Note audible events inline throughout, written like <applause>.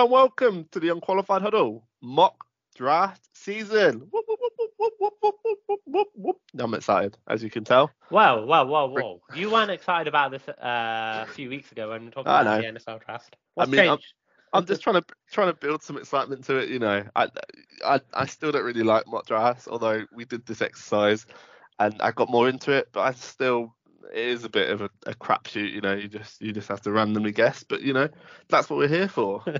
and welcome to the Unqualified Huddle mock draft season. Whoop, whoop, whoop, I'm excited, as you can tell. Wow, wow, wow, wow. You weren't excited about this uh, a few weeks ago when we talked talking about know. the NFL draft. What's I mean, changed? I'm, I'm just trying to trying to build some excitement to it, you know. I, I I still don't really like mock drafts, although we did this exercise and I got more into it, but I still it is a bit of a, a crapshoot. You know, you just you just have to randomly guess. But you know, that's what we're here for. <laughs>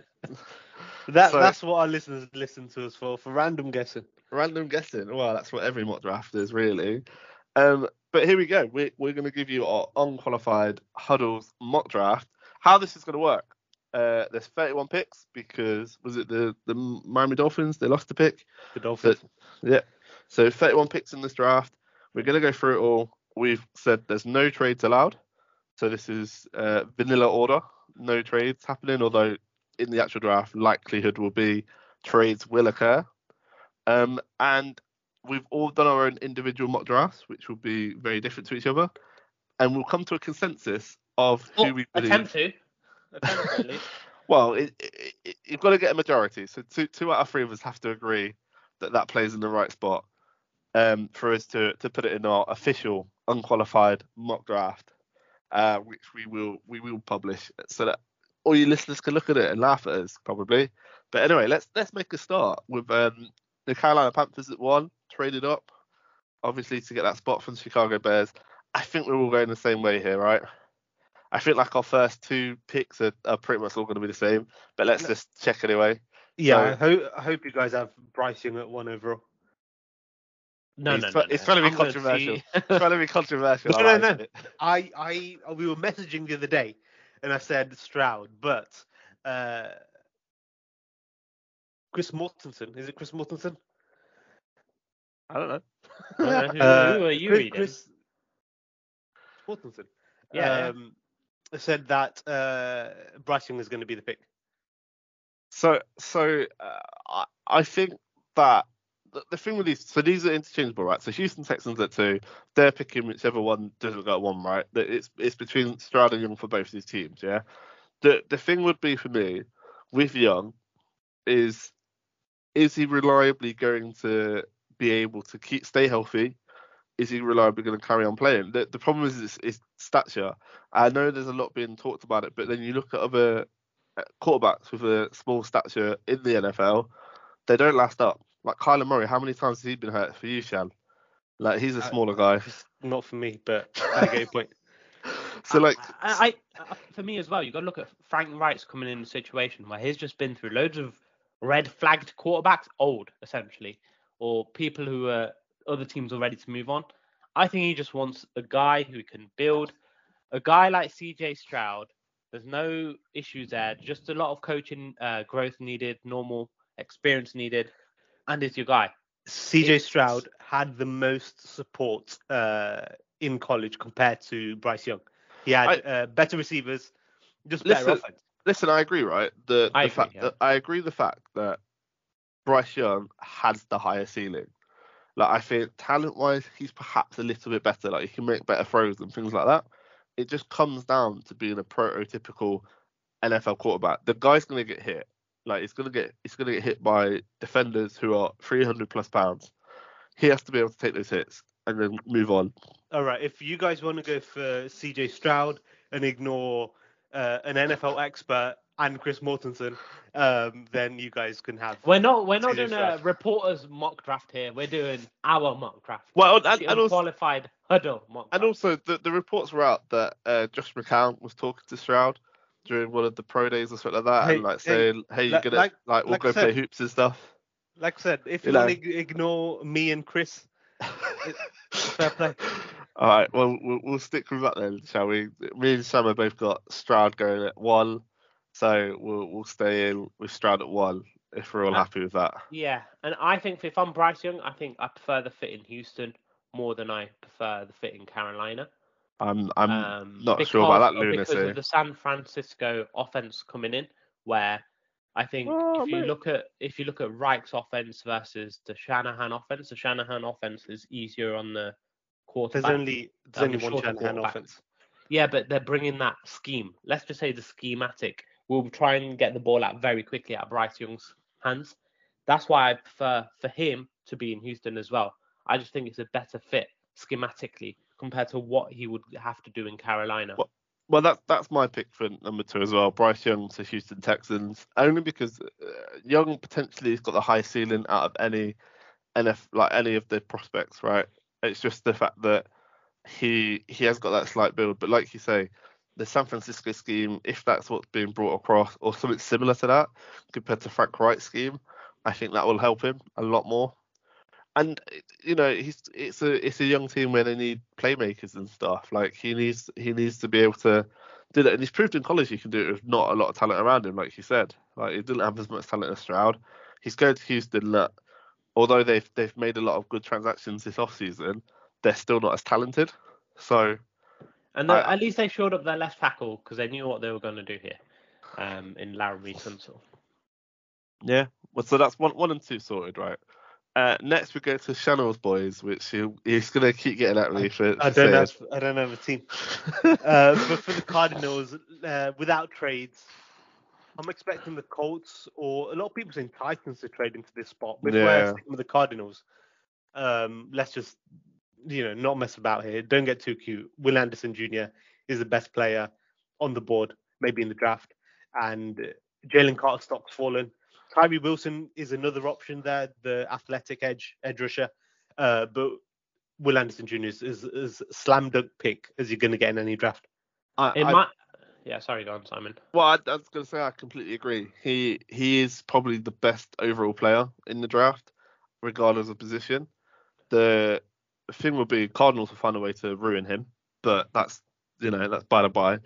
That So- that's what our listeners listen to us for for random guessing. Random guessing. Well, that's what every mock draft is, really. Um, but here we go. We, we're going to give you our unqualified huddles mock draft. How this is going to work? Uh, there's 31 picks because was it the the Miami Dolphins? They lost the pick. The Dolphins. Yeah. So 31 picks in this draft. We're going to go through it all. We've said there's no trades allowed. So this is uh, vanilla order. No trades happening, although in the actual draft, likelihood will be trades will occur. Um, and we've all done our own individual mock drafts, which will be very different to each other. And we'll come to a consensus of who Oh, we believe. attempt to. Attempt to, at least. <laughs> Well, it, it, it, you've got to get a majority. So two, two out of three of us have to agree that that plays in the right spot um, for us to, to put it in our official unqualified mock draft, uh, which we will we will publish so that all you listeners can look at it and laugh at us probably. But anyway, let's let's make a start with um, the Carolina Panthers at one, traded up, obviously to get that spot from the Chicago Bears. I think we're all going the same way here, right? I think like our first two picks are, are pretty much all going to be the same, but let's just check anyway. yeah, so- I hope I hope you guys have Bryce Young at one overall. No, no, no, it's trying to be controversial. It's trying to be controversial. No, I no, no. I I we were messaging the other day, and I said Stroud, but uh, Chris Mortensen is it Chris Mortensen? I don't know. I don't know, who, Uh, who are you Chris, reading? Chris Mortensen. Yeah, yeah. Um, said that uh, Bryce Young is going to be the pick. So, so uh, I, I think that the, the thing with these, so these are interchangeable, right? So Houston Texans at two, they're picking whichever one doesn't go one, right? It's it's between Stroud and Young for both these teams, yeah. The the thing would be for me with Young is is he reliably going to be able to keep stay healthy? Is he reliably going to carry on playing? The, the problem is his stature. I know there's a lot being talked about it, but then you look at other uh, quarterbacks with a small stature in the NFL, they don't last up. Like Kyler Murray, how many times has he been hurt for you, Shan? Like he's a Uh, smaller guy. Not for me, but I get your point. <laughs> So like, I, I, I- for me as well, you got to look at Frank Reich's coming in a situation where he's just been through loads of red flagged quarterbacks, old essentially, or people who are other teams are ready to move on. I think he just wants a guy who can build. A guy like CJ Stroud, there's no issues there, just a lot of coaching uh, growth needed, normal experience needed, and it's your guy. CJ Stroud had the most support uh, in college compared to Bryce Young. He had uh, better receivers, just better Listen, offense. listen, I agree, right? The, I the agree, fact yeah. that I agree the fact that Bryce Young has the higher ceiling. Like I think talent wise, he's perhaps a little bit better. Like he can make better throws and things like that. It just comes down to being a prototypical NFL quarterback. The guy's gonna get hit. Like it's gonna get it's gonna get hit by defenders who are 300 plus pounds. He has to be able to take those hits and then move on. All right, if you guys want to go for CJ Stroud and ignore uh, an NFL expert and Chris Mortensen, um, then you guys can have. We're not we're not CJ doing a reporter's mock draft here. We're doing our mock draft. Well, and, the and also unqualified huddle mock And also, the, the reports were out that uh, Josh McCown was talking to Stroud during one of the pro days or something like that, Hey, and like saying, "Hey, you're like- gonna like- like, we'll like I go play hoops and stuff." Like I said, if You you, want know. to ignore me and Chris, fair play. <laughs> All right, well, we'll we'll stick with that then, shall we? Me and Sam have both got Stroud going at one, so we'll we'll stay in with Stroud at one if we're all Uh, happy with that. Yeah, and I think if I'm Bryce Young, I think I prefer the fit in Houston more than I prefer the fit in Carolina. I'm I'm Um, not sure about because- that Because of the San Francisco offense coming in, where I think Oh, if you look at if you look at Reich's offense versus the Shanahan offense, the Shanahan offense is easier on the quarterback. There's only there's only one Shanahan offense. Yeah, but they're bringing that scheme. Let's just say the schematic We'll try and get the ball out very quickly out of Bryce Young's hands. That's why I prefer for him to be in Houston as well. I just think it's a better fit schematically compared to what he would have to do in Carolina. Well, well, that's that's my pick for number two as well. Bryce Young to Houston Texans, only because uh, Young potentially has got the high ceiling out of any NF like any of the prospects, right? It's just the fact that he he has got that slight build, but like you say, the San Francisco scheme, if that's what's being brought across, or something similar to that compared to Frank Reich's scheme, I think that will help him a lot more. And you know, he's it's a it's a young team where they need playmakers and stuff. Like he needs he needs to be able to do that, and he's proved in college he can do it with not a lot of talent around him, like you said. Like he didn't have as much talent as Stroud. He's going to Houston that although they've they've made a lot of good transactions this off season, they're still not as talented. So and I, at least they showed up their left tackle because they knew what they were going to do here um, in Laremy Tunsil. Yeah, well, so that's one one and two sorted, right? Uh, next we go to Channel's boys, which he, he's gonna keep getting at me for. I don't have I don't have a team. uh, but for the Cardinals, uh, without trades, I'm expecting the Colts or a lot of people saying Titans to trade into this spot. Before yeah. With the Cardinals, um, let's just you know not mess about here. Don't get too cute. Will Anderson Jr. is the best player on the board, maybe in the draft, and Jalen Carter stock's fallen. Tyree Wilson is another option there, the athletic edge edge rusher, uh, but Will Anderson Jr. is, is, is slam dunk pick as you're going to get in any draft. I, I, might, yeah, sorry, go on, Simon. Well, I, I was going to say I completely agree. He he is probably the best overall player in the draft, regardless of position. The thing would be Cardinals will find a way to ruin him, but that's you know that's by the by.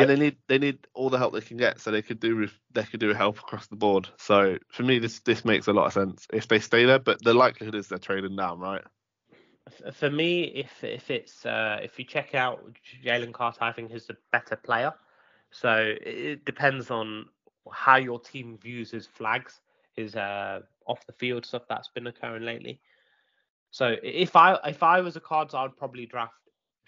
And they need they need all the help they can get, so they could do with they could do help across the board. So for me, this this makes a lot of sense if they stay there. But the likelihood is they're trading down, right? For me, if if it's uh, if you check out Jalen Carter, I think he's the better player. So it depends on how your team views his flags, his uh, off the field stuff that's been occurring lately. So if I if I was a Cards, I'd probably draft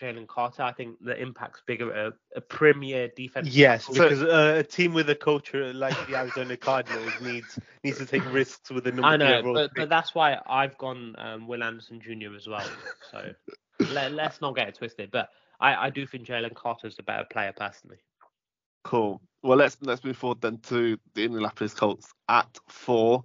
Jalen Carter. I think the impact's bigger a, a premier defense. Yes, because uh, a team with a culture like the Arizona Cardinals needs needs to take risks with the number. I know, but, but that's why I've gone um, Will Anderson Jr. as well. So <laughs> let, us not get it twisted. But I, I do think Jalen Carter's is the better player personally. Cool. Well, let's let's move forward then to the Indianapolis Colts at four.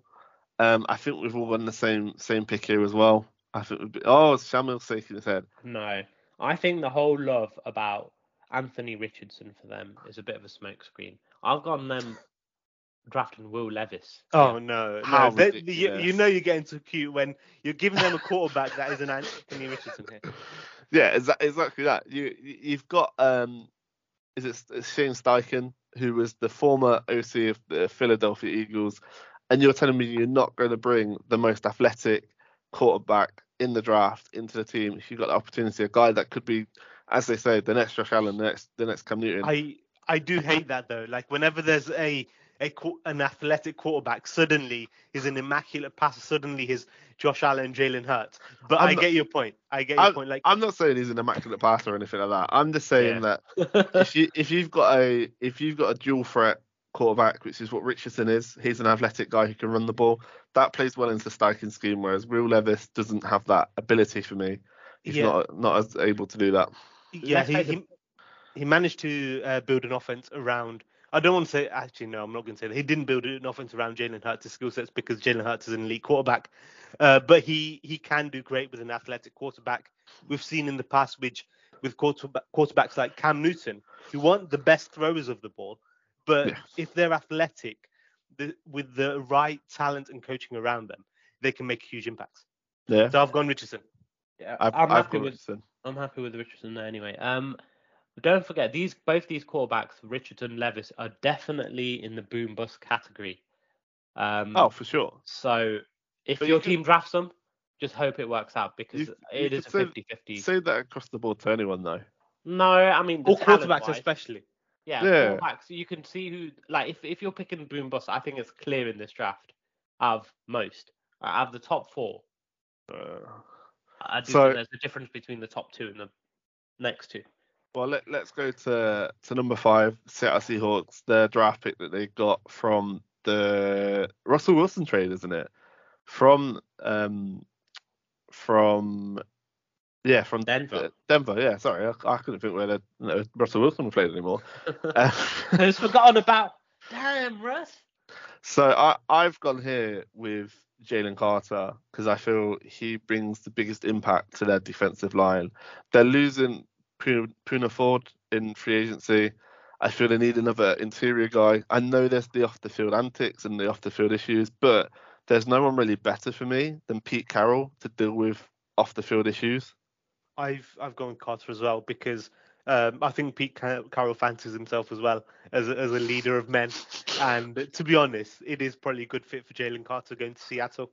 Um, I think we've all got the same same pick here as well. I think be, oh, Shamil shaking his head. No, I think the whole love about Anthony Richardson for them is a bit of a smokescreen. I've gone them drafting Will Levis. Oh yeah. no, no. They, you, you, know you're getting too cute when you're giving them a quarterback that is an Anthony Richardson here. <laughs> Yeah, exactly that. You you've got um, is it Shane Steichen who was the former OC of the Philadelphia Eagles, and you're telling me you're not going to bring the most athletic quarterback in the draft into the team if you've got the opportunity, a guy that could be, as they say, the next Josh Allen, the next the next Cam Newton. I I do hate that though. Like whenever there's a a an athletic quarterback, suddenly is an immaculate passer. Suddenly he's Josh Allen, Jalen Hurts. But I'm i get your point. I get your I'm, point. Like I'm not saying he's an immaculate passer or anything like that. I'm just saying yeah. that <laughs> if you if you've got a if you've got a dual threat quarterback, which is what Richardson is. He's an athletic guy who can run the ball. That plays well into the Steichen scheme, whereas Will Levis doesn't have that ability for me. He's yeah. not not as able to do that. Yeah, he, he, he managed to uh, build an offense around. I don't want to say actually no, I'm not going to say that he didn't build an offense around Jalen Hurts' skill sets because Jalen Hurts is an elite quarterback, uh, but he he can do great with an athletic quarterback. We've seen in the past which with quarterback, quarterbacks like Cam Newton, who weren't the best throwers of the ball, but yeah. if they're athletic, the, with the right talent and coaching around them, they can make huge impacts. Yeah. So I've gone Richardson. Yeah, i am happy with Richardson. I'm happy with Richardson there anyway. Um, don't forget these both these quarterbacks, Richardson, Levis, are definitely in the boom bust category. Um, oh, for sure. So if but your you team drafts them, just hope it works out because you, it you is a 50-50. Say that across the board to anyone though. No, I mean all quarterbacks especially. Yeah, yeah. You can see who like if, if you're picking boom bust, I think it's clear in this draft of most out of the top four. Uh, I do so, think there's a difference between the top two and the next two. Well, let, let's go to to number five, Seattle Seahawks. Their draft pick that they got from the Russell Wilson trade, isn't it? From um from yeah from Denver. Denver. Yeah, sorry, I, I couldn't think where the, Russell Wilson played anymore. <laughs> Uh, Who's forgotten about? Damn, Russ. So I I've gone here with Jalen Carter because I feel he brings the biggest impact to their defensive line. They're losing Poona, Poona Ford in free agency. I feel they need another interior guy. I know there's the off the field antics and the off the field issues, but there's no one really better for me than Pete Carroll to deal with off the field issues. I've I've gone with Carter as well because um, I think Pete Car- Carroll fancies himself as well as a, as a leader of men, and to be honest, it is probably a good fit for Jalen Carter going to Seattle,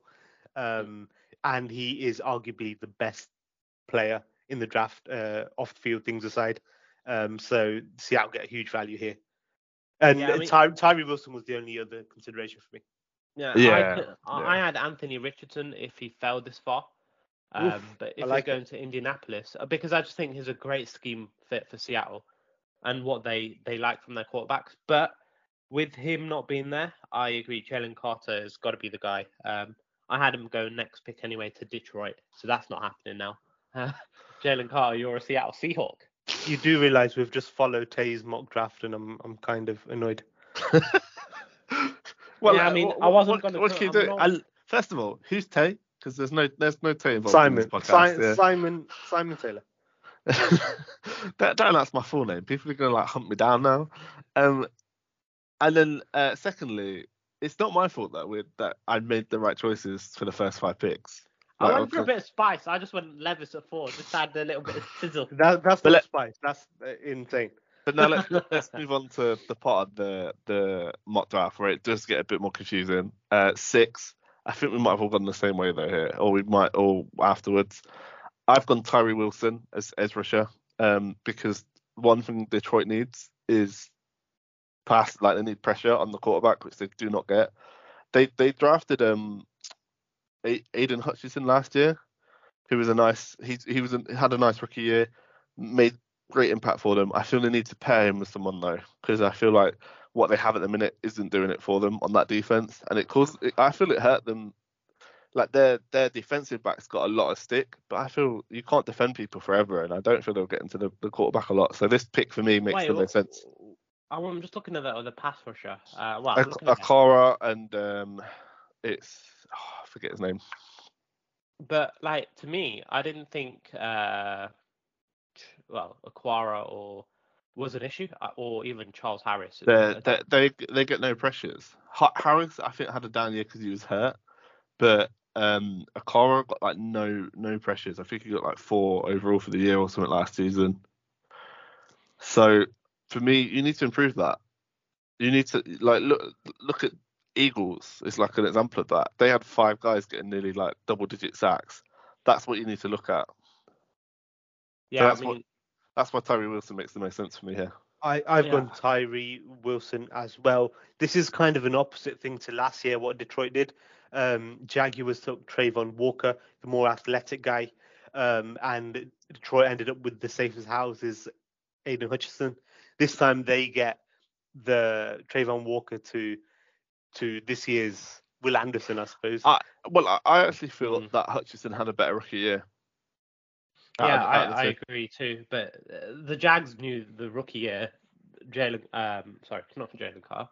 um, and he is arguably the best player in the draft uh, off the field things aside. Um, so Seattle get a huge value here, and Yeah, I mean- Ty- Tyree Wilson was the only other consideration for me. Yeah, Yeah, I, I, yeah. I had Anthony Richardson if he fell this far. Um, Oof, but I if you're like it. going to Indianapolis, uh, because I just think he's a great scheme fit for Seattle and what they, they like from their quarterbacks. But with him not being there, I agree. Jalen Carter has got to be the guy. Um, I had him go next pick anyway to Detroit, so that's not happening now. <laughs> Jalen Carter, you're a Seattle Seahawk. You do realize we've just followed Tay's mock draft, and I'm I'm kind of annoyed. <laughs> well, Yeah, I uh, mean, what, I wasn't gonna what put- can you I'm do? not- I, first of all, who's Tay? Because there's no there's no Tay involved Simon, in this podcast. Si- yeah. Simon, Simon Taylor. <laughs> don't, don't ask my full name. People are gonna like hunt me down now. Um, and then uh, secondly, it's not my fault that we that I made the right choices for the first five picks. I Like, went for a bit of spice. I just went Levis at four, just add a little bit of sizzle. <laughs> That, that's But not let- spice. That's uh, insane. But now let's <laughs> let's move on to the part of the the mock draft where it does get a bit more confusing. Uh, six. I think we might have all gone the same way though here, or we might all afterwards. I've gone Tyree Wilson as edge rusher um, because one thing Detroit needs is pass, like they need pressure on the quarterback, which they do not get. They they drafted um Aidan Hutchinson last year, who was a nice he he was a, had a nice rookie year, made great impact for them. I feel they need to pair him with someone though, because I feel like what they have at the minute isn't doing it for them on that defense, and it caused. I feel it hurt them. Like their their defensive backs got a lot of stick, but I feel you can't defend people forever, and I don't feel they'll get into the, the quarterback a lot. So this pick for me makes Wait, the most sense. I'm just looking at the other pass rusher. Uh, well, A- I'm looking. Okwara and um, it's oh, I forget his name. but like to me, I didn't think uh, well, Okwara or was an issue, uh, or even Charles Harris. They they they, get no pressures. Harris I think had a down year because he was hurt, but um, Okwara got like no no pressures. I think he got like four overall for the year or something last season. So for me, you need to improve that. You need to like look look at Eagles. It's like an example of that. They had five guys getting nearly like double digit sacks. That's what you need to look at. yeah, I that's mean, what- That's why Tyree Wilson makes the most sense for me here. I, I've Yeah. gone Tyree Wilson as well. This is kind of an opposite thing to last year, what Detroit did. Um, Jaguars took Travon Walker, the more athletic guy, um, and Detroit ended up with the safest houses, Aidan Hutchinson. This time they get the Travon Walker to to this year's Will Anderson, I suppose. I- Well, I, I actually feel Mm. that Hutchinson had a better rookie year. Out yeah, of- out of the I, I agree too. But uh, the Jags knew the rookie year, Jalen. Um, sorry, not Jalen Carr.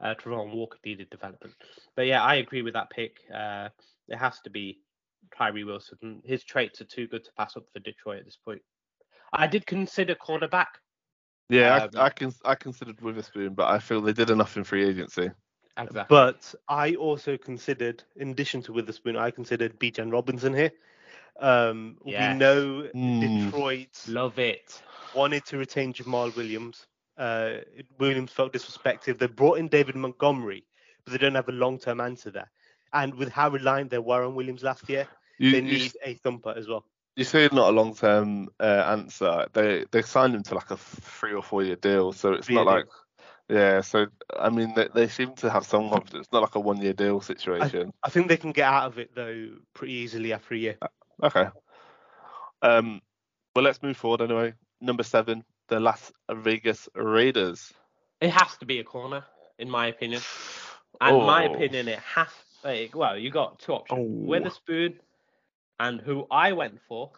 Uh, Travon Walker needed development. But yeah, I agree with that pick. Uh, it has to be Tyree Wilson. His traits are too good to pass up for Detroit at this point. I did consider cornerback. Yeah, Um, I, I can I considered Witherspoon, but I feel they did enough in free agency. Exactly. But I also considered, in addition to Witherspoon, I considered Bijan Robinson here. Um, Yes. We know Mm. Detroit Love it. wanted to retain Jamaal Williams. Uh, Williams felt disrespected. They brought in David Montgomery, but they don't have a long-term answer there. And with how reliant they were on Williams last year, You, they you, need a thumper as well. you say not a long term uh, answer. They they signed him to like a three or four year deal, so it's Three-year not like yeah. So I mean they, they seem to have some confidence. It's not like a one year deal situation. I think they can get out of it though pretty easily after a year. Okay. Um. Well, let's move forward anyway. Number seven, the Las Vegas Raiders? It has to be a corner, in my opinion. And in my Oh. opinion, it has. Like, well, you got two options: Oh. Witherspoon, and who I went for,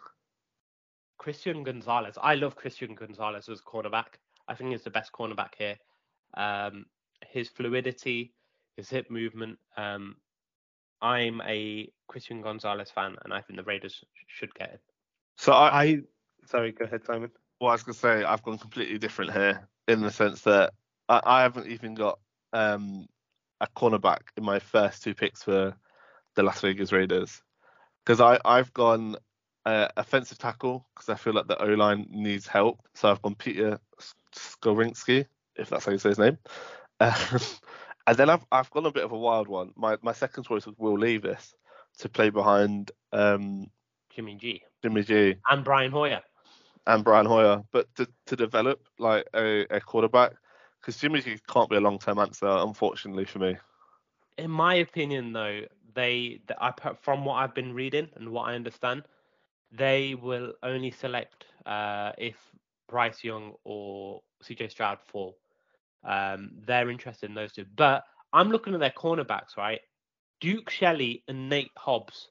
Christian Gonzalez. I love Christian Gonzalez as a cornerback. I think he's the best cornerback here. Um, his fluidity, his hip movement. Um, I'm a Christian Gonzalez fan, and I think the Raiders should get him. So I, I sorry, go ahead, Simon. well, I was gonna say I've gone completely different here in the sense that I, I haven't even got um, a cornerback in my first two picks for the Las Vegas Raiders because I I've gone uh, offensive tackle because I feel like the O line needs help. So I've gone Peter Skoronski, if that's how you say his name. <laughs> Um, and then I've I've gone a bit of a wild one. My my second choice was Will Levis to play behind um, Jimmy G Jimmy G and Brian Hoyer. and Brian Hoyer, but to, to develop like a, a quarterback, because Jimmy G can't be a long term answer, unfortunately for me. in my opinion, though, they, th- I from what I've been reading and what I understand, they will only select uh, if Bryce Young or CJ Stroud fall. Um, they're interested in those two, but I'm looking at their cornerbacks, right? Duke Shelley and Nate Hobbs.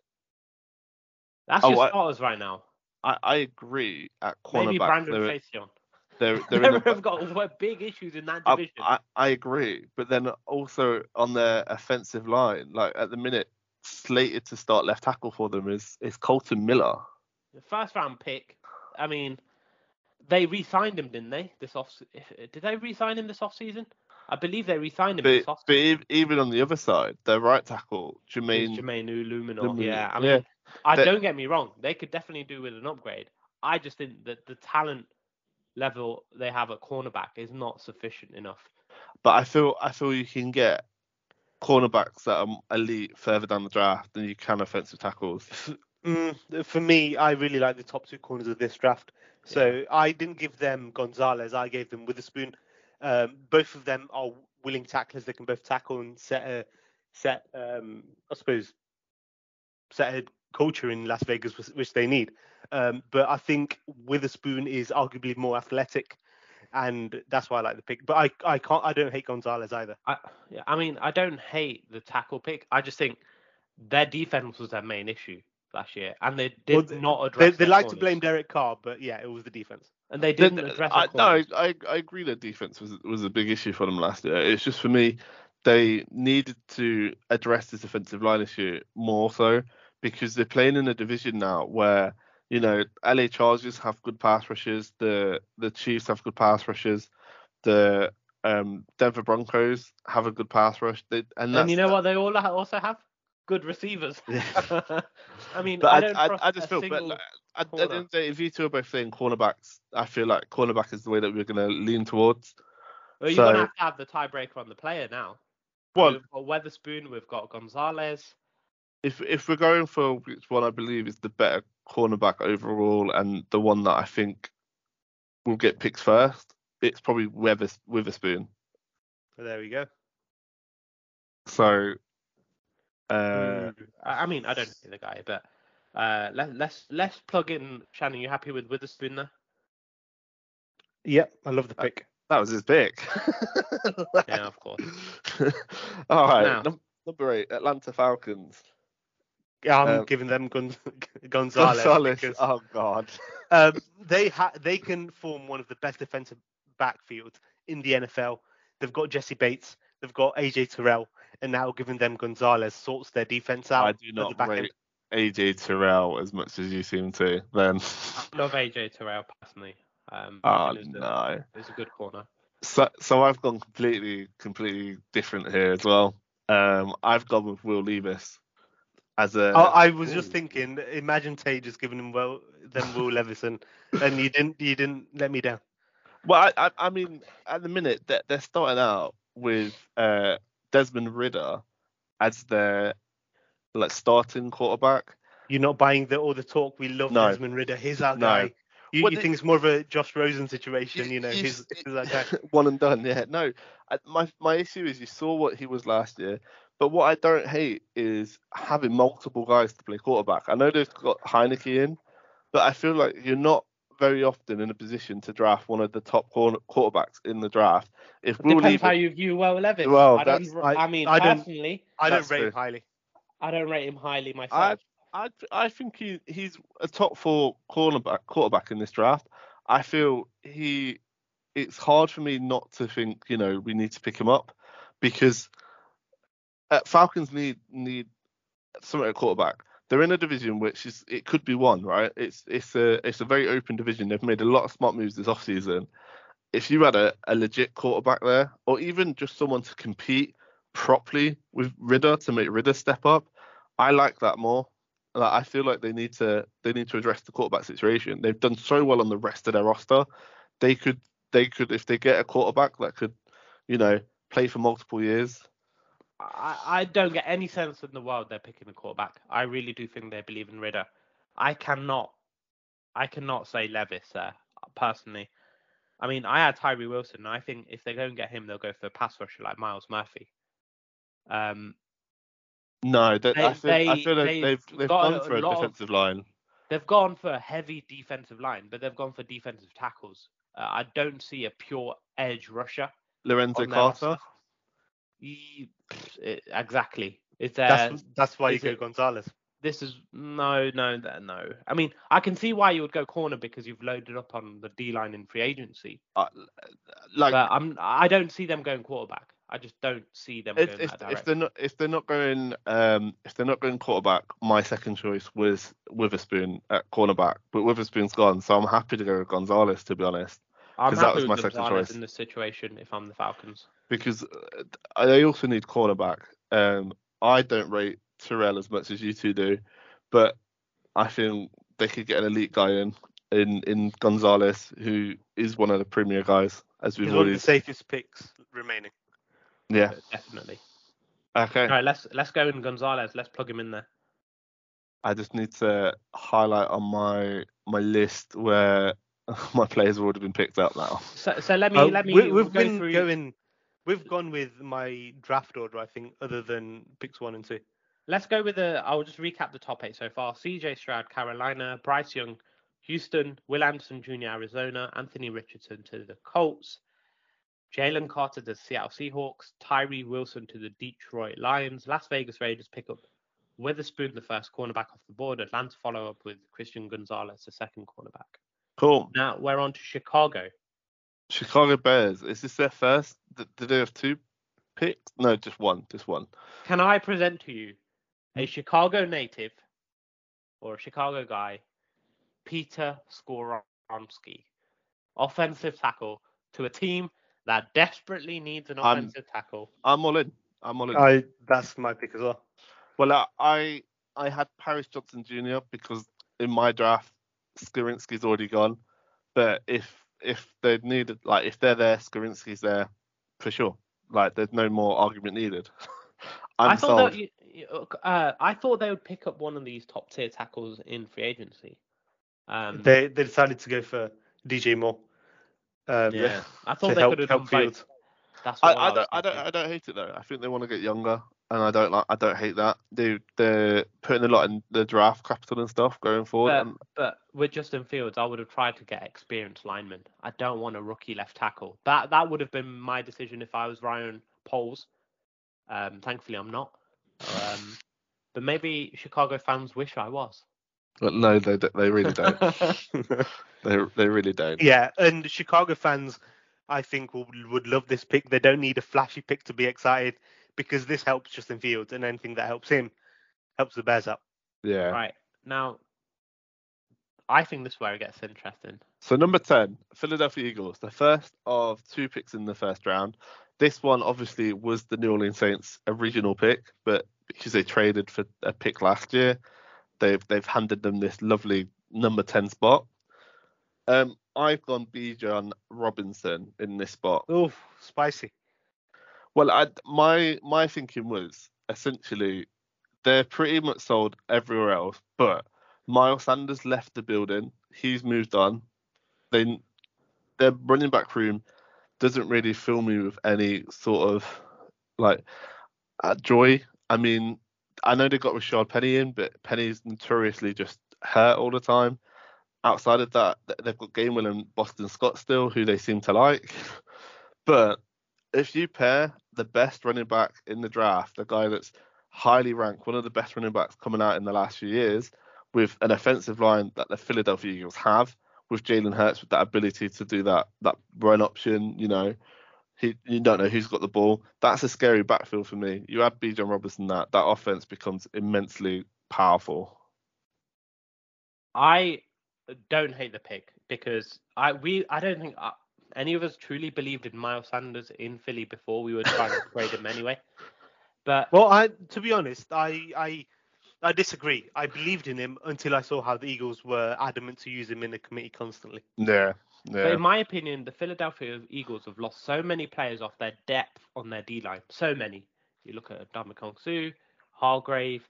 That's Oh, your I- starters right now. I, I agree at Maybe cornerback. Brandon They're, Facyson. they're, <laughs> they're in a, got w- big issues in that I, division. I, I agree, but then also on their offensive line, like at the minute, slated to start left tackle for them is is Kolton Miller. The first round pick. I mean, they re-signed him, didn't they? This off. Did they re-sign him this off season? I believe they re-signed him But, this off-season. ev- even on the other side, their right tackle, Jermaine. Jermaine Eluemunor. Eluemunor, Yeah, I yeah. mean, I They- don't get me wrong. They could definitely do with an upgrade. I just think that the talent level they have at cornerback is not sufficient enough. But I feel I feel you can get cornerbacks that are elite further down the draft than you can offensive tackles. <laughs> Mm, for me, I really like the top two corners of this draft. So I didn't give them Gonzalez. I gave them Witherspoon. Um, both of them are willing tacklers. They can both tackle and set a set. Um, I suppose set a culture in Las Vegas, which- which they need. Um, but I think Witherspoon is arguably more athletic, and that's why I like the pick. But I, I can't. I don't hate Gonzalez either. I, yeah, I mean, I don't hate the tackle pick. I just think their defense was their main issue last year, and they did Well, th- not address. they their like to blame Derek Carr, but yeah, it was the defense. and they didn't address. I, no. I, I agree that defense was was a big issue for them last year. It's just for me, they needed to address this offensive line issue more so because they're playing in a division now where you know LA Chargers have good pass rushers, the the Chiefs have good pass rushers, the um, Denver Broncos have a good pass rush, they, and that's And you know what? They all also have good receivers. <laughs> Yeah. I mean, But I, I, don't I, I just a feel, but like, at, at the corner. end of the day, if you two are both saying cornerbacks, I feel like cornerback is the way that we're going to lean towards. Well, you're so- gonna have to have the tiebreaker on the player now. Well, we've got Witherspoon, we've got Gonzalez. if if we're going for which one I believe is the better cornerback overall and the one that I think will get picked first, it's probably Withers, Witherspoon. So there we go. So, uh, I I mean, I don't see the guy, but uh, let, let's let's plug in. Shannon, you happy with Witherspoon there? Yep, I love the Uh, pick. that was his pick. <laughs> <laughs> Yeah, of course. <laughs> All right, Now- num- number eight, Atlanta Falcons. Yeah, I'm um, giving them Gon- Gonzalez, Gonzalez. because Oh God. um, they ha- they can form one of the best defensive backfields in the NFL. They've got Jessie Bates, they've got AJ Terrell, and now giving them Gonzalez sorts their defense out. I do not the back rate end. AJ Terrell as much as you seem to. Then. I Love AJ Terrell personally. Um, Oh think he's a- no. he's a good corner. So so I've gone completely completely different here as well. Um, I've gone with Will Levis as a. I, I was just thinking, imagine Tay just giving him well then Will Levison, and you didn't you didn't let me down. Well, I, I I mean at the minute they're, they're starting out with uh, Desmond Ridder as their like starting quarterback. You're not buying the all the talk. We love No. Desmond Ridder. He's our No. guy. You, Well, you think it's more of a Josh Rosen situation? You- You know, you he's, he's guy. <laughs> one and done. Yeah, no. I, my my issue is you saw what he was last year, but what I don't hate is having multiple guys to play quarterback. I know they've got Heinicke in, but I feel like you're not very often in a position to draft one of the top corner, quarterbacks in the draft. If Will Depends how you view Will Levis. Well, I, don't, that's- I, I- mean, I don't- personally, I don't rate true. him highly. I don't rate him highly I, myself. I, I think he, he's a top four cornerback quarterback in this draft. I feel he. It's hard for me not to think, you know, we need to pick him up because uh, Falcons need need something at quarterback. They're in a division which is it could be one, right? It's it's a it's a very open division. They've made a lot of smart moves this offseason. If you had a, a legit quarterback there, or even just someone to compete properly with Ridder to make Ridder step up, I like that more. Like, I feel like they need to they need to address the quarterback situation. They've done so well on the rest of their roster. They could they could if they get a quarterback that could, you know, play for multiple years. I, I don't get any sense in the world they're picking a quarterback. I really do think they believe in Ridder. I cannot, I cannot say Levis there personally. I mean, I had Tyree Wilson. And I think if they go and get him, they'll go for a pass rusher like Myles Murphy. Um, No, they, I They- feel I they- feel that they've they've they've gone for a lot of- defensive line. they've gone for a heavy defensive line, but they've gone for defensive tackles. Uh, I don't see a pure edge rusher. Lorenzo Carter. It- exactly. It's uh, That's that's why you go it- Gonzalez. this is no, no, no. I mean, I can see why you would go corner because you've loaded up on the D line in free agency. Uh, like but I'm, I don't see them going quarterback. I just don't see them if, going if, they're not if they're not going um if they're not going quarterback, my second choice was Witherspoon at cornerback, but Witherspoon's gone, so I'm happy to go with Gonzalez to be honest, I'm 'cause that happy was with my second Gonzalez choice. in this situation if I'm the Falcons. Because uh, they also need cornerback. Um, I don't rate Terrell as much as you two do, but I think they could get an elite guy in in in Gonzalez, who is one of the premier guys, as we've He's one of the safest picks remaining. Yeah. But definitely. Okay. All right, let's let's go in Gonzalez. Let's plug him in there. I just need to highlight on my my list where <laughs> my players have already been picked up now. So, so let me Uh, let me we, we've go been through. going. We've gone with my draft order, I think, other than picks one and two. Let's go with the. I'll just recap the top eight so far. C.J. Stroud, Carolina. Bryce Young, Houston. Will Anderson Jr., Arizona. Anthony Richardson to the Colts. Jalen Carter to the Seattle Seahawks. Tyree Wilson to the Detroit Lions. Las Vegas Raiders pick up Witherspoon, the first cornerback off the board. Atlanta follow up with Christian Gonzalez, the second cornerback. Cool. Now we're on to Chicago. Chicago Bears. Is this their first? Did did they have two picks? No, just one. Just one. Can I present to you a Chicago native or a Chicago guy, Peter Skoronski, offensive tackle to a team that desperately needs an I'm- offensive tackle? I'm all in. I'm all in. I that's my pick as well. Well, I I, I had Paris Johnson Jr. because in my draft, Skoronski's already gone. But if if they needed, like, if they're there, Skoronski's there for sure. Like, there's no more argument needed. <laughs> I'm I thought sold. that you- you- uh, I thought they would pick up one of these top tier tackles in free agency. Um, They they decided to go for DJ Moore. Um, yeah, I thought <laughs> they help- could have done help both. Fields. That's I, what I don't I don't. I don't hate it though. I think they want to get younger, and I don't like I don't hate that. They they're putting a lot in the draft capital and stuff going forward. But, and but with Justin Fields, I would have tried to get experienced linemen. I don't want a rookie left tackle. That that would have been my decision if I was Ryan Poles. Um, thankfully, I'm not. Um, but maybe Chicago fans wish I was. but no, they don't- they really don't. <laughs> they they really don't. Yeah, and Chicago fans, I think, will, would love this pick. They don't need a flashy pick to be excited because this helps Justin Fields, and anything that helps him helps the Bears up. Yeah. right now, I think this is where it gets interesting. So number ten, Philadelphia Eagles, the first of two picks in the first round. This one obviously was the New Orleans Saints' original pick, but because they traded for a pick last year, they've they've handed them this lovely number ten spot. Um, I've gone Bijan Robinson in this spot. Oh, spicy. Well, I, my my thinking was essentially they're pretty much sold everywhere else, but Miles Sanders left the building. He's moved on. They their running back room doesn't really fill me with any sort of like uh, joy. I mean, I know they got Rashad Penny in, but Penny's notoriously just hurt all the time. outside of that, they've got Gainwell and Boston Scott still, who they seem to like. <laughs> But if you pair the best running back in the draft, the guy that's highly ranked, one of the best running backs coming out in the last few years, with an offensive line that the Philadelphia Eagles have, with Jalen Hurts with that ability to do that that run option, you know, he, you don't know who's got the ball. That's a scary backfield for me. You add Bijan Robinson, that that offense becomes immensely powerful. I don't hate the pick because I we I don't think any of us truly believed in Miles Sanders in Philly before we were trying to trade him anyway. But well, I to be honest, I I I disagree. I believed in him until I saw how the Eagles were adamant to use him in the committee constantly. Yeah. Yeah. But in my opinion, the Philadelphia Eagles have lost so many players off their depth on their D line. So many. You look at Ndamukong Suh, Hargrave.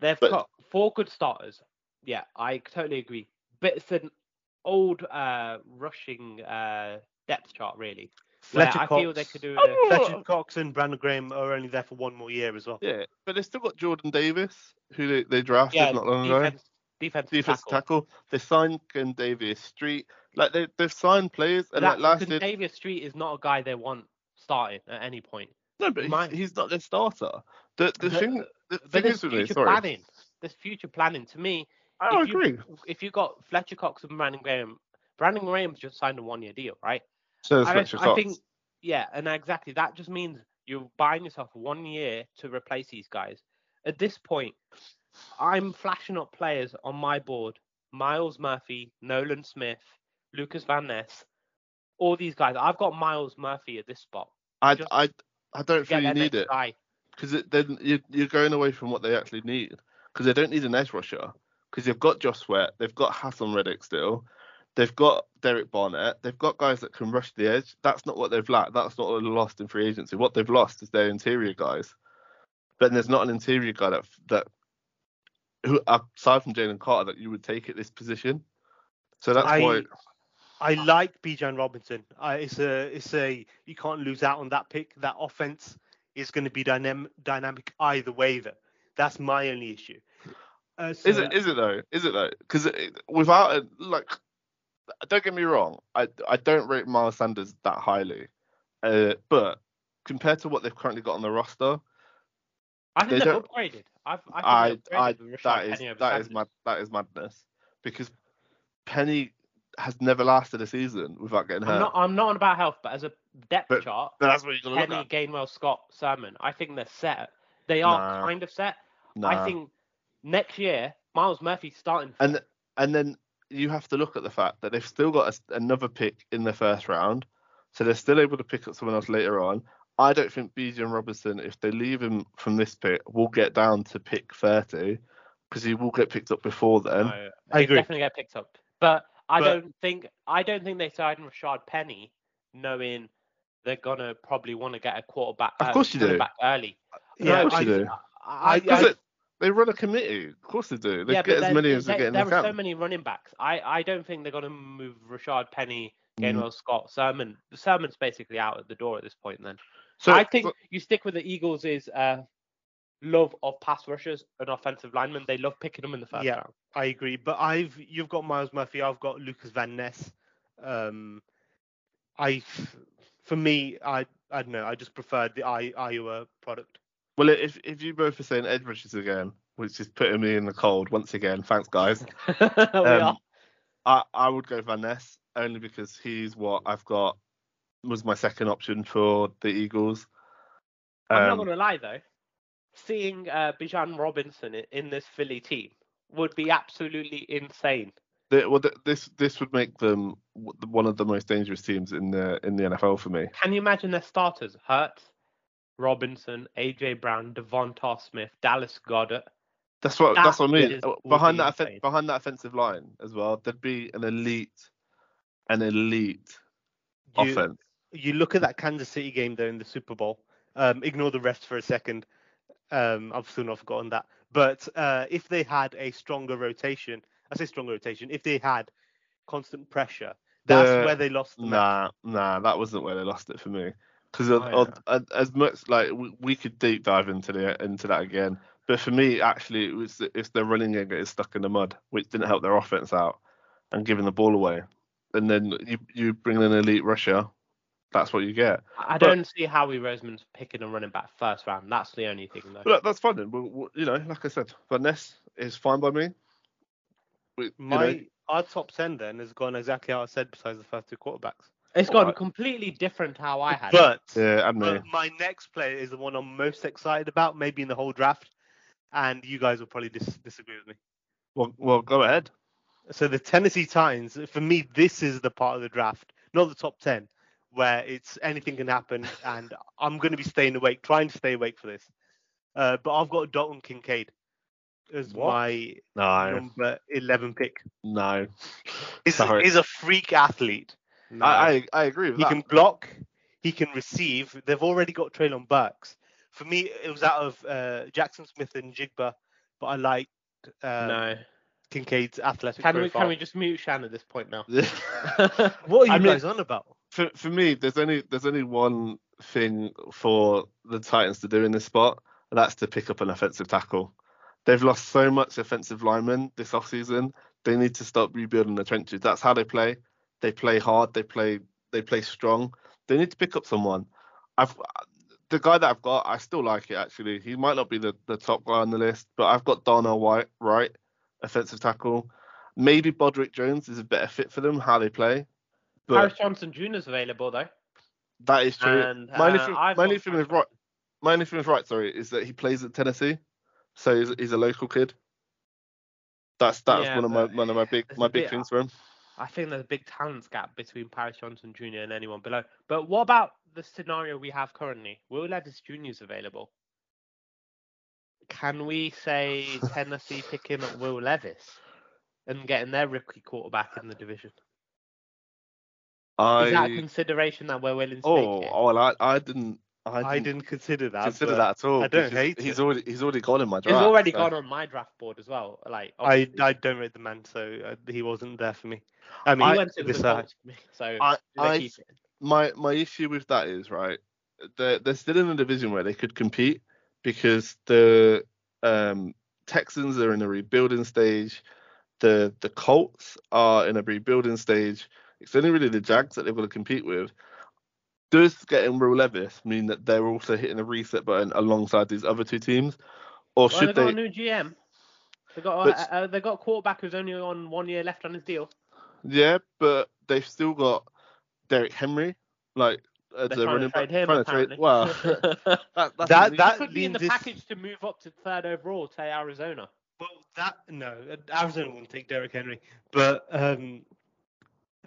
They've but, got four good starters. Yeah, I totally agree. But it's an old uh, rushing uh, depth chart, really. Fletcher I Cox, feel they could do. A... Fletcher Cox and Brandon Graham are only there for one more year as well. Yeah, but they've still got Jordan Davis, who they, they drafted yeah, not long defense, ago. Defense, defense tackle. tackle. They signed Davis Street. Like they they've signed players and that, like last Davis Street is not a guy they want starting at any point. No, but My, he's, he's, not their starter. The the, the thing the thing is with me, sorry. planning. There's future planning. To me, I agree. You, if you got Fletcher Cox and Brandon Graham, Brandon Graham's just signed a one year deal, right? So I, I think yeah, and exactly that just means you're buying yourself one year to replace these guys. At this point, I'm flashing up players on my board: Myles Murphy, Nolan Smith, Lucas Van Ness, all these guys. I've got Myles Murphy at this spot. I I I don't feel you need it because then you're, you're going away from what they actually need because they don't need an edge rusher because they've got Josh Sweat, they've got Haason Reddick still, they've got Derek Barnett, they've got guys that can rush the edge. That's not what they've lacked. That's not what they've lost in free agency. What they've lost is their interior guys. But there's not an interior guy that that who aside from Jalen Carter that you would take at this position. So that's I, why I like Bijan Robinson. I, it's a it's a you can't lose out on that pick. That offense is going to be dynamic dynamic either way. Though that's my only issue. Uh, so, is it is it though? Is it though? Because without a, like, don't get me wrong, I I don't rate Miles Sanders that highly, uh, but compared to what they've currently got on the roster, I think they have upgraded. I've, I, I, I that is that is mad, that is madness because Penny has never lasted a season without getting hurt. I'm not, I'm not on about health, but as a depth but chart, that's what you're Penny, Gainwell, Scott, Sermon, I think they're set. They are nah. kind of set. Nah. I think next year Myles Murphy's starting. And and then you have to look at the fact that they've still got a, another pick in the first round, so they're still able to pick up someone else later on. I don't think Bijan Robinson, if they leave him from this pick, will get down to pick 30 because he will get picked up before then. Oh, no, I agree. Definitely get picked up, but I but, don't think I don't think they signed Rashad Penny knowing they're gonna probably want to get a quarterback. Of course you do. Back early. Yeah, of course I, you do. I, I, I, they run a committee. Of course they do. They yeah, get as many as they, they get in There the are so many running backs. I, I don't think they're going to move Rashad Penny, Gainwell mm. Scott, Sermon. Sermon's basically out at the door at this point. Then, so I think so, you stick with the Eagles' is uh, love of pass rushers and offensive linemen. They love picking them in the first yeah, round. I agree. But I've you've got Myles Murphy. I've got Lucas Van Ness. Um, I, for me, I I don't know. I just preferred the I, Iowa product. Well, if if you both are saying edge rushers again, which is putting me in the cold once again, thanks guys. <laughs> um, I I would go Van Ness only because he's what I've got was my second option for the Eagles. Um, I'm not um, gonna lie though, seeing uh, Bijan Robinson in this Philly team would be absolutely insane. The, well, the, this this would make them one of the most dangerous teams in the in the NFL for me. Can you imagine their starters? Hurts, Robinson, AJ Brown, Devonta Smith, Dallas Goedert. That's what that that's what I mean. Is, behind that offen- behind that offensive line as well, there'd be an elite, an elite you, offense. You look at that Kansas City game though in the Super Bowl. Um, ignore the refs for a second. Um, I've still not forgotten that. But uh, if they had a stronger rotation, I say stronger rotation. If they had constant pressure, that's the, where they lost. The nah, match. nah, that wasn't where they lost it for me because oh, yeah. as much like we, could deep dive into the into that again. But for me, actually, it was it's their running game getting stuck in the mud, which didn't help their offense out. and giving the ball away, and then you you bring in an elite rusher. That's what you get. I But- don't see Howie Roseman's picking a running back first round. That's the only thing though. But that's fine then. We'll, we'll- you know, like I said, Van Ness is fine by me. We, you know, My our top ten then has gone exactly how I said. Besides the first two quarterbacks, It's gone Alright. completely different how I had it. but yeah, and me. But my next player is the one I'm most excited about, maybe in the whole draft, and you guys will probably dis- disagree with me. Well, well, go ahead. So the Tennessee Titans, for me, this is the part of the draft, not the top ten, where it's anything can happen, <laughs> and I'm going to be staying awake, trying to stay awake for this. Uh, but I've got Dalton Kincaid as What? my No, number 11 pick. no. He's, Sorry. he's a freak athlete. No. I, I I agree with He that. can block. He can receive. They've already got Treylon Burks. For me, it was out of uh, Jaxon Smith-Njigba, but I liked um, no. Kincaid's athletic Can we can we just mute Shan at this point now? <laughs> What are you I mean- guys on about? for for me, there's only there's only one thing for the Titans to do in this spot, and that's to pick up an offensive tackle. They've lost so much offensive linemen this offseason. They need to stop rebuilding the trenches. That's how they play. They play hard. They play they play strong. They need to pick up someone. I've the guy that I've got, I still like it actually. He might not be the, the top guy on the list, but I've got Darnell Wright, right, offensive tackle. Maybe Broderick Jones is a better fit for them, how they play. But Paris Johnson Jr. is available though. that is true. And my only uh, thing, my only thing with right, my only thing with right, sorry, is that he plays at Tennessee, so he's, he's a local kid. That's that's Yeah, one of my one of my big my big bit- things for him. I think there's a big talent gap between Paris Johnson Jr. and anyone below. But what about the scenario we have currently? Will Levis Jr. is available. Can we say <laughs> Tennessee picking up Will Levis and getting their rookie quarterback in the division? I Is that a consideration that we're willing to oh make? oh well, I I didn't I I didn't, didn't consider that. consider that at all. I don't because hate he's it. already he's already gone in my It's draft. already so- gone on my draft board as well. Like I, obviously, I don't rate the man, so uh, he wasn't there for me. I mean, he I- went to the this side. Colts for me, so I- I- my my issue with that is right. They're they're still in a division where they could compete because the um, Texans are in a rebuilding stage. The the Colts are in a rebuilding stage. It's only really the Jags that they've got to compete with. Does getting Will Levis mean that they're also hitting a reset button alongside these other two teams, or Well, should they got they? a new GM. They got But- a, uh, they got quarterback who's only on one year left on his deal. Yeah, but they've still got Derrick Henry, like as They're a running to trade back. him. trying to trade. apparently. Well, <laughs> <laughs> that, that's That- that- could be in the leans this- package to move up to third overall to Arizona. Well, that no, Arizona wouldn't take Derrick Henry, but um,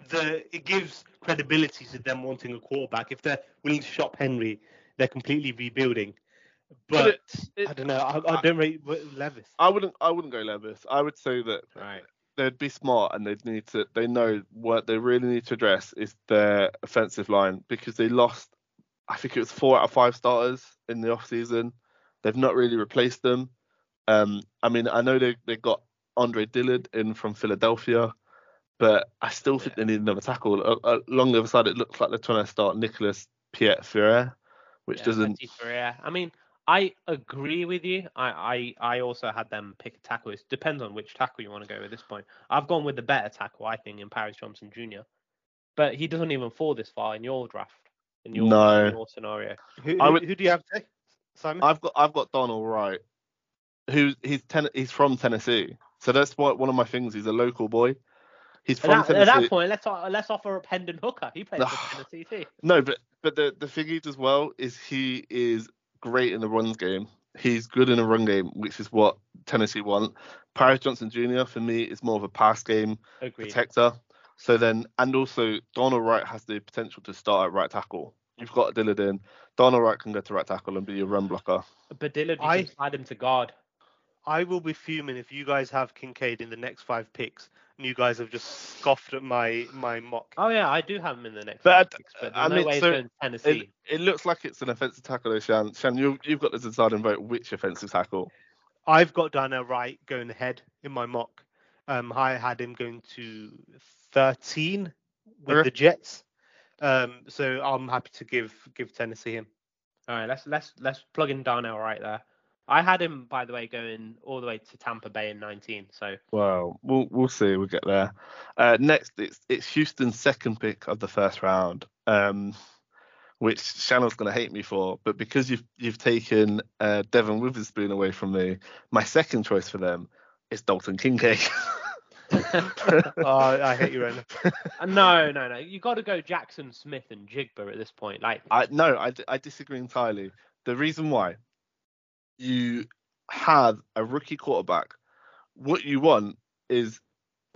the it gives credibility to them wanting a quarterback. If they're willing to shop Henry, they're completely rebuilding. But, But it- it- I don't know. I, I don't rate Levis. I wouldn't. I wouldn't go Levis. I would say that Right. they'd be smart and they'd need to. They know what they really need to address is their offensive line because they lost. I think it was four out of five starters in the off season. They've not really replaced them. Um, I mean, I know they they got Andre Dillard in from Philadelphia, but I still think they need another tackle. Uh, uh, along the other side, it looks like they're trying to start Nicholas Petit-Frere, which Yeah, doesn't. Petit Ferrer. I mean, I agree with you. I, I I also had them pick a tackle. It depends on which tackle you want to go at this point. I've gone with the better tackle, I think, in Paris Johnson Jr. But he doesn't even fall this far in your draft, in your, No. in your scenario. Who, I who- would- who do you have today, Simon? I've got I've got Donald Wright, who's he's ten, he's from Tennessee, so that's what one of my things. He's a local boy. He's At from that, at that point, let's let's offer up Hendon Hooker. He plays for Tennessee <sighs> too. No, but but the the thing is as well is he is great in the runs game. He's good in a run game, which is what Tennessee want. Paris Johnson Jr. for me is more of a pass game Agreed. protector. So then, and also Donald Wright has the potential to start at right tackle. You've got Dillard in. Donald Wright can go to right tackle and be a run blocker. But Dillard, you I- can slide him to guard. I will be fuming if you guys have Kincaid in the next five picks, and you guys have just scoffed at my my mock. Oh yeah, I do have him in the next. But five I- picks, but I there's no mean, way so going to Tennessee. It, it looks like it's an offensive tackle, though, Shan. Shan, you, you've got the deciding vote which offensive tackle. I've got Darnell Wright going ahead in my mock. Um, I had him going to 13 with Okay. the Jets. Um, so I'm happy to give give Tennessee him. All right, let's let's let's plug in Darnell right there. I had him, by the way, going all the way to Tampa Bay in 19. So Well, we'll we'll see. We'll get there. Uh, next, it's it's Houston's second pick of the first round, um, which Shannon's going to hate me for, but because you've you've taken uh, Devon Witherspoon away from me, my second choice for them is Dalton Kincaid. <laughs> <laughs> oh, I hate you, Ren. Uh, no, no, no. You got to go Jaxon Smith-Njigba at this point. Like, I no, I, I disagree entirely. The reason why you have a rookie quarterback, what you want is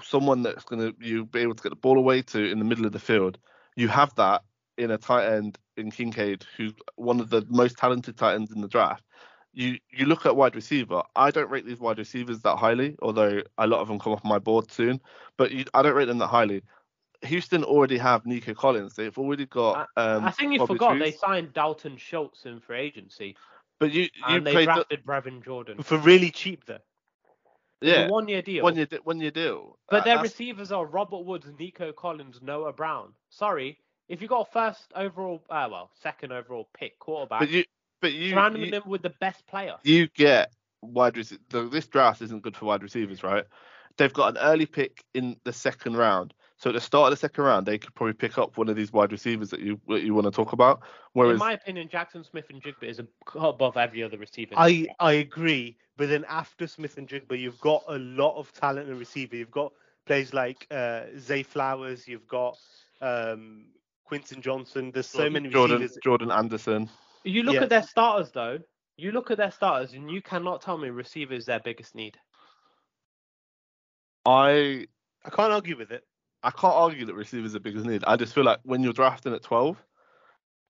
someone that's going to you be able to get the ball away to in the middle of the field. You have that in a tight end in Kincaid, who's one of the most talented tight ends in the draft. You you look at wide receiver. I don't rate these wide receivers that highly, although a lot of them come off my board soon. But you, I don't rate them that highly. Houston already have Nico Collins. They've already got. Um, I think you Bobby forgot they signed Dalton Schultz in for agency, But you you and they played the, drafted Brevin Jordan. For really cheap, though. yeah one year deal. one year one year deal. But Uh, their that's- receivers are Robert Woods, Nico Collins, Noah Brown. Sorry, if you got a first overall, uh, well, second overall pick quarterback, but you but you surround you, them with the best player. you get wide receivers. This draft isn't good for wide receivers, right? They've got an early pick in the second round. So at the start of the second round, they could probably pick up one of these wide receivers that you that you want to talk about. Whereas, In my opinion, Jaxon Smith-Njigba is above every other receiver. I I agree, but then after Smith and Jigba, you've got a lot of talent in receiver. You've got players like uh, Zay Flowers. You've got um, Quentin Johnston. There's so many Jordan receivers. Jordan Addison. You look Yeah. at their starters though. You look at their starters, and you cannot tell me receiver is their biggest need. I I can't argue with it. I can't argue that receivers are the biggest need. I just feel like when you're drafting at 12,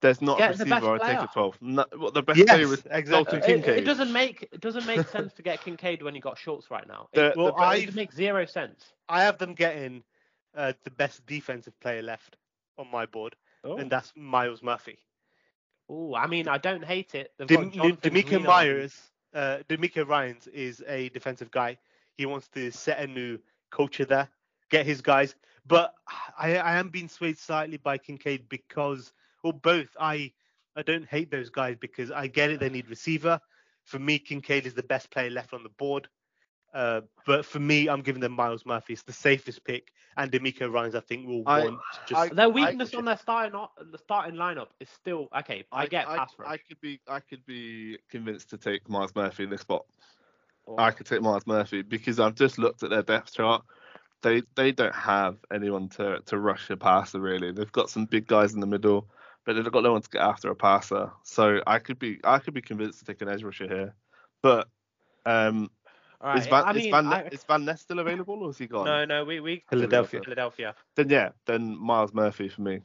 there's not Get a receiver I take at 12. No, what the best Yes, player is exactly. Dalton It, it doesn't make it doesn't make sense to get Kincaid when you got Schultz right now. The- It, Well, it I've- makes zero sense. I have them getting uh, the best defensive player left on my board, Oh. and that's Myles Murphy. Ooh, I mean, I don't hate it. They've Dem- got D'Amico Green. Myers, uh, DeMeco Ryans is a defensive guy. He wants to set a new culture there, get his guys. But I, I am being swayed slightly by Kincaid because, or both. I I don't hate those guys because I get it. They need receiver. For me, Kincaid is the best player left on the board. Uh, but for me, I'm giving them Myles Murphy. It's the safest pick, and DeMeco Ryans, I think, will I- want just. I- Their weakness on their starting o- the starting lineup is still okay. I, get I, pass rush. I could be I could be convinced to take Myles Murphy in this spot. Or- I could take Myles Murphy because I've just looked at their depth chart. They they don't have anyone to to rush a passer really. They've got some big guys in the middle, but they've got no one to get after a passer. So I could be I could be convinced to take an edge rusher here. But um, All is Van I is Van I- is Van Ness still available or is he gone? no, no, we we Philadelphia. Philadelphia. Then yeah, then Myles Murphy for me.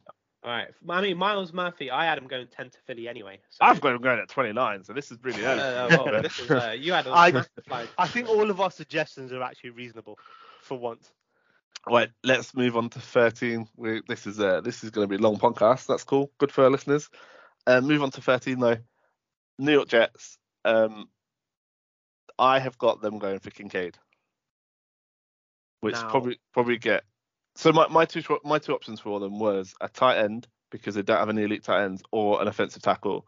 All right. I mean, Myles Murphy. I had him going ten to Philly anyway. So. I've got him going at 29, so this is really early. uh, well, <laughs> this is, uh, you had. I- a flag. <laughs> I think all of our suggestions are actually reasonable, for once. Right, let's move on to 13. We, this is uh, this is going to be a long podcast. That's cool. Good for our listeners. Uh, move on to 13 though. New York Jets. Um, I have got them going for Kincaid, which probably probably get. So my, my two my two options for them was a tight end because they don't have any elite tight ends or an offensive tackle.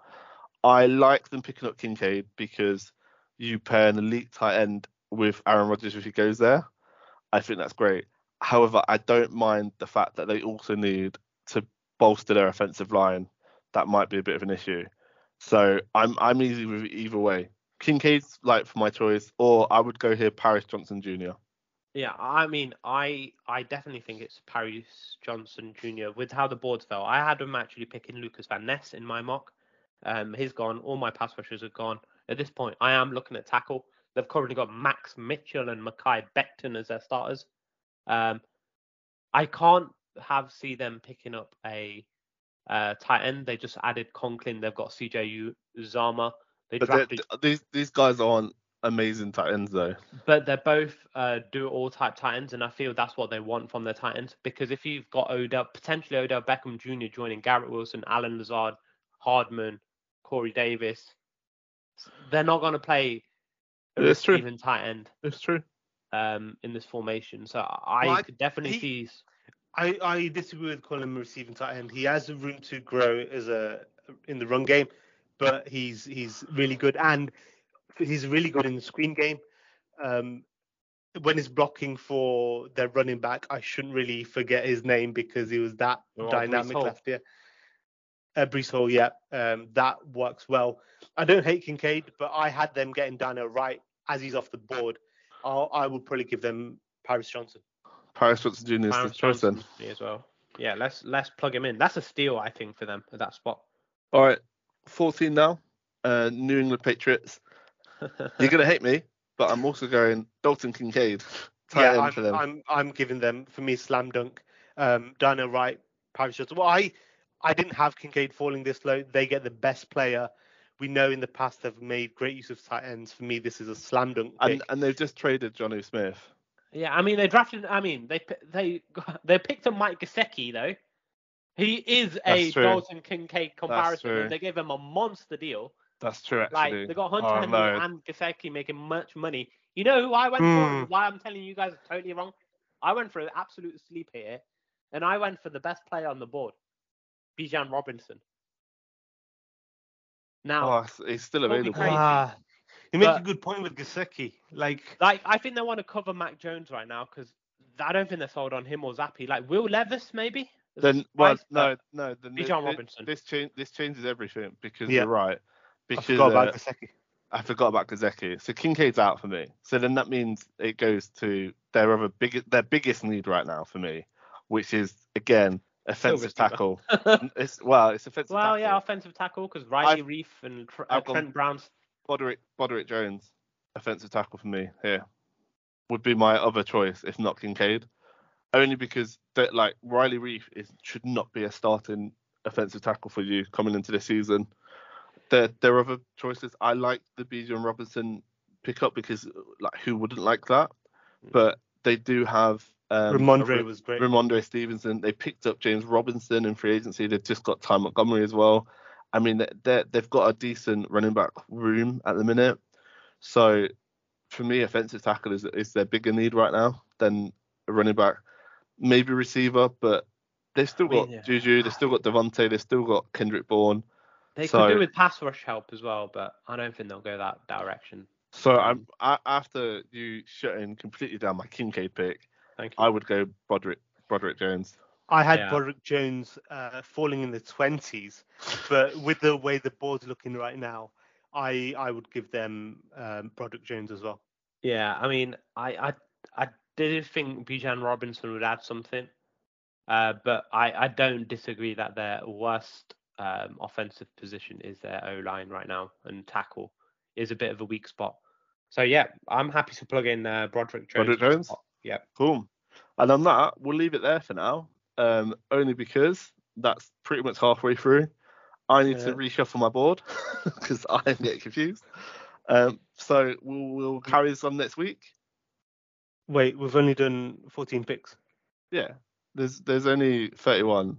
I like them picking up Kincaid because you pair an elite tight end with Aaron Rodgers if he goes there. I think that's great. However, I don't mind the fact that they also need to bolster their offensive line. That might be a bit of an issue. So I'm I'm easy with either way. Kincaid's like for my choice, or I would go here Paris Johnson Jr. Yeah, I mean, I I definitely think it's Paris Johnson Jr. with how the boards fell. I had him actually picking Lucas Van Ness in my mock. Um, he's gone. All my pass rushers are gone. At this point, I am looking at tackle. They've currently got Max Mitchell and Mekhi Becton as their starters. Um, I can't have see them picking up a uh, tight end. They just added Conklin. They've got CJ Uzomah. They But drafted these these guys aren't amazing tight ends though. but they're both uh, do all type tight ends, and I feel that's what they want from their tight ends. Because if you've got Odell, potentially Odell Beckham Jr. joining Garrett Wilson, Allen Lazard, Hardman, Corey Davis, they're not going to play That's true. receiving tight end It's true. Um, in this formation. So I Well, I- could definitely he- see. I, I disagree with calling him a receiving tight end. He has room to grow as a in the run game, but he's he's really good. And he's really good in the screen game. Um, when he's blocking for their running back, I shouldn't really forget his name because he was that Oh, dynamic Hall. last year. Uh, Breece Hall, yeah, um, that works well. I don't hate Kincaid, but I had them getting Dino right as he's off the board. I'll, I would probably give them Paris Johnson. Paris Johnson Jr. is the Clarence choice then. Johnson, me as well. Yeah, let's let's plug him in. That's a steal, I think, for them at that spot. All right, 14 now. Uh, New England Patriots. <laughs> You're gonna hate me, but I'm also going Dalton Kincaid. Tight yeah, end I'm, for them. I'm I'm giving them for me slam dunk. Um, Dino Wright, Paris Johnson. Well, I I didn't have Kincaid falling this low. They get the best player. We know in the past they've made great use of tight ends. For me, this is a slam dunk pick. and and they've just traded Jonnu Smith. yeah, I mean they drafted. I mean they they <laughs> they picked up Mike Gesicki though. He is a That's true. Dalton Kincaid comparison, and they gave him a monster deal. That's true, Like they got Hunter Oh, Henry no. and Gesicki making much money. You know who I went Hmm. for? Why I'm telling you guys are totally wrong. I went for an absolute sleep here, and I went for the best player on the board, Bijan Robinson. Now, Oh, it's- he's still available. crazy. Ah, you make But- a good point with Gesicki. Like, like I think they want to cover Mac Jones right now because I don't think they're sold on him or Zappe. Like Will Levis maybe. as Then, well, surprise, no, no. Then Bijan this, Robinson. This, change, this changes everything because Yeah. you're right. I Because forgot about uh, Gesicki. I forgot about Gesicki. So Kincaid's out for me. So then that means it goes to their other big, their biggest need right now for me, which is again offensive tackle. <laughs> it's well, it's offensive well, tackle. yeah, offensive tackle because Riley Reiff and uh, Trent Brown's. Broderick, Broderick Jones, offensive tackle for me here, would be my other choice if not Kincaid. Only because that like Riley Reiff is should not be a starting offensive tackle for you coming into the season. There, there are other choices. I like the Bijan Robinson pickup because like who wouldn't like that? But they do have um, Rhamondre was great. Rhamondre Stevenson. They picked up James Robinson in free agency. They've just got Ty Montgomery as well. I mean, they they've got a decent running back room at the minute. So for me, offensive tackle is is their bigger need right now than a running back. Maybe receiver, but they've still I mean, got yeah. Juju. They've still got DeVante. They've still got Kendrick Bourne. They So- could do with pass rush help as well, but I don't think they'll go that direction. So I'm I, after you shutting completely down my Kincaid pick, Thank you. I would go Broderick Broderick Jones. I had Yeah. Broderick Jones uh, falling in the twenties, but with the way the board's looking right now, I I would give them um, Broderick Jones as well. Yeah, I mean, I I I did think Bijan Robinson would add something, uh, but I I don't disagree that their worst um, offensive position is their O line right now, and tackle is a bit of a weak spot. So yeah, I'm happy to plug in uh, Broderick Jones. Broderick for the Jones? Spot. Yeah. Cool. And on that, we'll leave it there for now. Um, only because that's pretty much halfway through. I need to reshuffle my board <laughs> because I'm getting confused. Um, so we'll we'll carry this on next week. Wait, we've only done 14 picks. Yeah. There's there's only 31.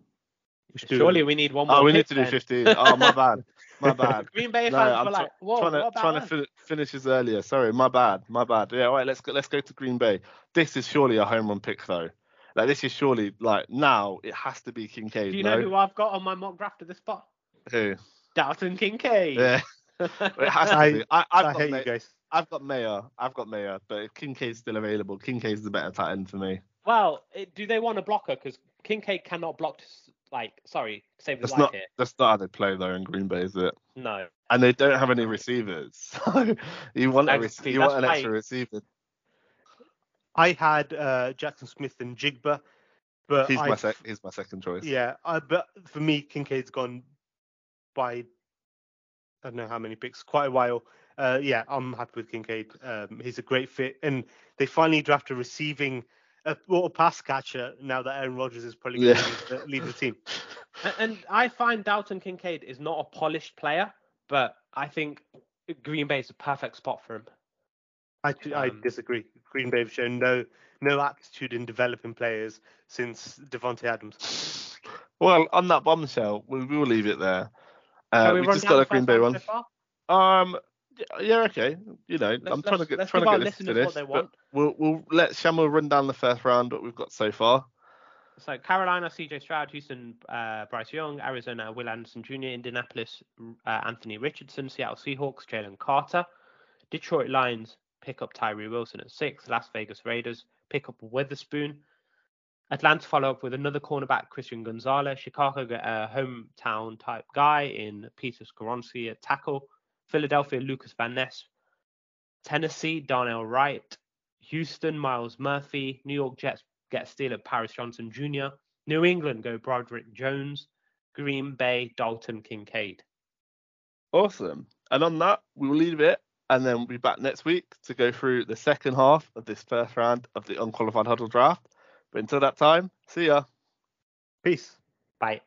We Surely we need one more. Oh, we need pick to do then. 15. Oh, my <laughs> bad. My <laughs> bad. Green Bay No, fans I'm were try- like, "Whoa, trying to what about trying to us?" fin- finish this earlier. Sorry, my bad, my bad. Yeah, all right, let's go. Let's go to Green Bay. This is surely a home run pick, though. Like this is surely like now it has to be Kincaid. Do you no? know who I've got on my mock draft at this spot? Who? Dalton Kincaid. Yeah, <laughs> it has to I- be. I, I've I hate May- you guys. I've got Mayer. I've got Mayer, but if Kincaid's still available, Kincaid's the better tight end for me. Well, do they want a blocker? Because Kincaid cannot block. To, s- like, sorry, save his That's life not here. that's not how they play though in Green Bay, is it? No. And they don't have any receivers, <laughs> so you want a rec- Exactly, you want an extra why- receiver. I had uh, Jaxon Smith-Njigba, but He's I, my sec- he's my second choice. yeah, I, but for me, Kincaid's gone by I don't know how many picks, quite a while. Uh, yeah, I'm happy with Kincaid. Um, he's a great fit, and they finally drafted a receiving a, or a pass catcher now that Aaron Rodgers is probably going to Yeah. lead, the, lead the team. <laughs> And, and I find Dalton Kincaid is not a polished player, but I think Green Bay is a perfect spot for him. I, I Um, disagree. Green Bay have shown no no aptitude in developing players since Davante Adams. <sighs> Well, on that bombshell, we will leave it there. Uh, we we just got a Green Bay round one. so? Um, y- yeah, okay. You know, I'm trying to let's- get let's trying to get this listeners what they want. We'll we'll let Shamu run down the first round what we've got so far. So Carolina, CJ Stroud, Houston, uh, Bryce Young, Arizona, Will Anderson Jr., Indianapolis, uh, Anthony Richardson, Seattle Seahawks, Jalen Carter, Detroit Lions pick up Tyree Wilson at six. Las Vegas Raiders pick up Witherspoon. Atlanta follow up with another cornerback, Christian Gonzalez. Chicago get a hometown type guy in Peter Skoronski at tackle. Philadelphia, Lucas Van Ness. Tennessee, Darnell Wright. Houston, Myles Murphy. New York Jets get Steeler Paris Johnson Jr. New England go Broderick Jones. Green Bay, Dalton Kincaid. Awesome. And on that, we will leave it and then we'll be back next week to go through the second half of this first round of the unqualified huddle draft. But until that time, see ya. Peace. Bye.